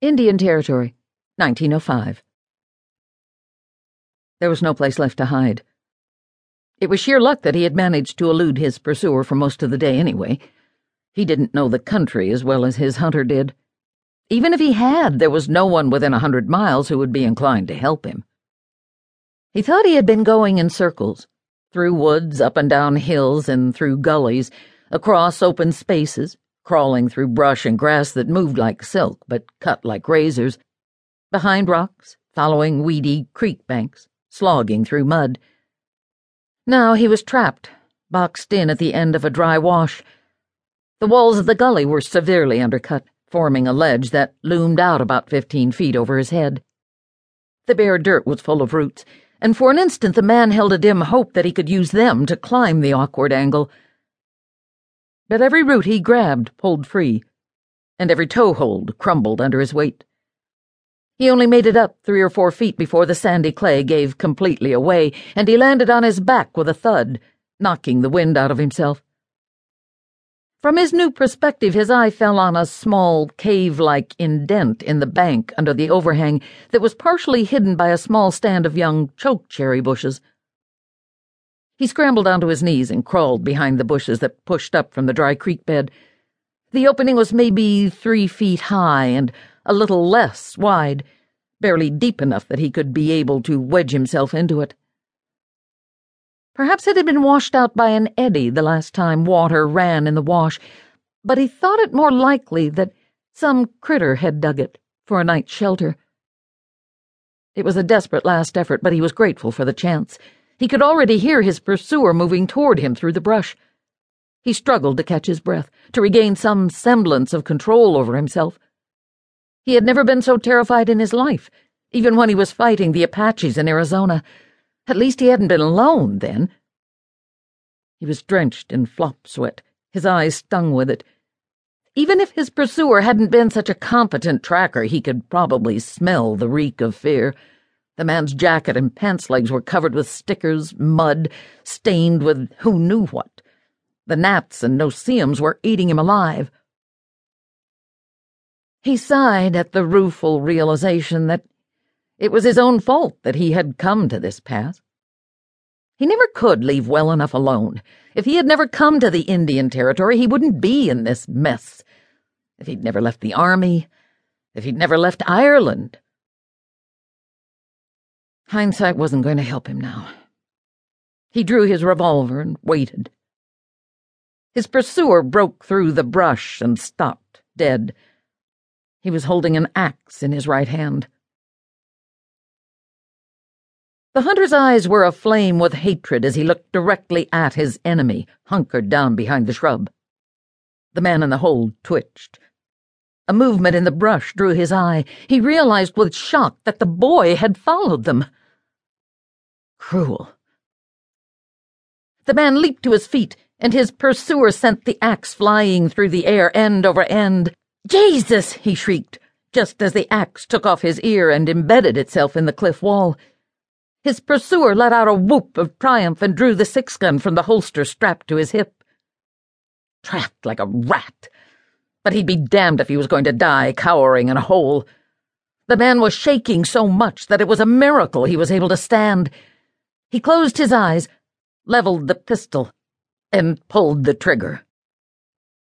Indian Territory, 1905. There was no place left to hide. It was sheer luck that he had managed to elude his pursuer for most of the day anyway. He didn't know the country as well as his hunter did. Even if he had, there was no one within a hundred miles who would be inclined to help him. He thought he had been going in circles, through woods, up and down hills, and through gullies, across open spaces, crawling through brush and grass that moved like silk but cut like razors, behind rocks, following weedy creek banks, slogging through mud. Now he was trapped, boxed in at the end of a dry wash. The walls of the gully were severely undercut, forming a ledge that loomed out about fifteen feet over his head. The bare dirt was full of roots, and for an instant the man held a dim hope that he could use them to climb the awkward angle but every root he grabbed pulled free, and every toehold crumbled under his weight. He only made it up three or four feet before the sandy clay gave completely away, and he landed on his back with a thud, knocking the wind out of himself. From his new perspective, his eye fell on a small, cave like indent in the bank under the overhang that was partially hidden by a small stand of young choke cherry bushes. He scrambled onto his knees and crawled behind the bushes that pushed up from the dry creek bed. The opening was maybe three feet high and a little less wide, barely deep enough that he could be able to wedge himself into it. Perhaps it had been washed out by an eddy the last time water ran in the wash, but he thought it more likely that some critter had dug it for a night's shelter. It was a desperate last effort, but he was grateful for the chance. He could already hear his pursuer moving toward him through the brush. He struggled to catch his breath, to regain some semblance of control over himself. He had never been so terrified in his life, even when he was fighting the Apaches in Arizona. At least he hadn't been alone then. He was drenched in flop sweat, his eyes stung with it. Even if his pursuer hadn't been such a competent tracker, he could probably smell the reek of fear. The man's jacket and pants legs were covered with stickers, mud, stained with who knew what. The gnats and no-see-ums were eating him alive. He sighed at the rueful realization that it was his own fault that he had come to this pass. He never could leave well enough alone. If he had never come to the Indian Territory, he wouldn't be in this mess. If he'd never left the army, if he'd never left Ireland, Hindsight wasn't going to help him now. He drew his revolver and waited. His pursuer broke through the brush and stopped, dead. He was holding an axe in his right hand. The hunter's eyes were aflame with hatred as he looked directly at his enemy, hunkered down behind the shrub. The man in the hold twitched. A movement in the brush drew his eye. He realized with shock that the boy had followed them. Cruel. The man leaped to his feet, and his pursuer sent the axe flying through the air end over end. Jesus! he shrieked, just as the axe took off his ear and embedded itself in the cliff wall. His pursuer let out a whoop of triumph and drew the six gun from the holster strapped to his hip. Trapped like a rat. But he'd be damned if he was going to die cowering in a hole. The man was shaking so much that it was a miracle he was able to stand. He closed his eyes, leveled the pistol, and pulled the trigger.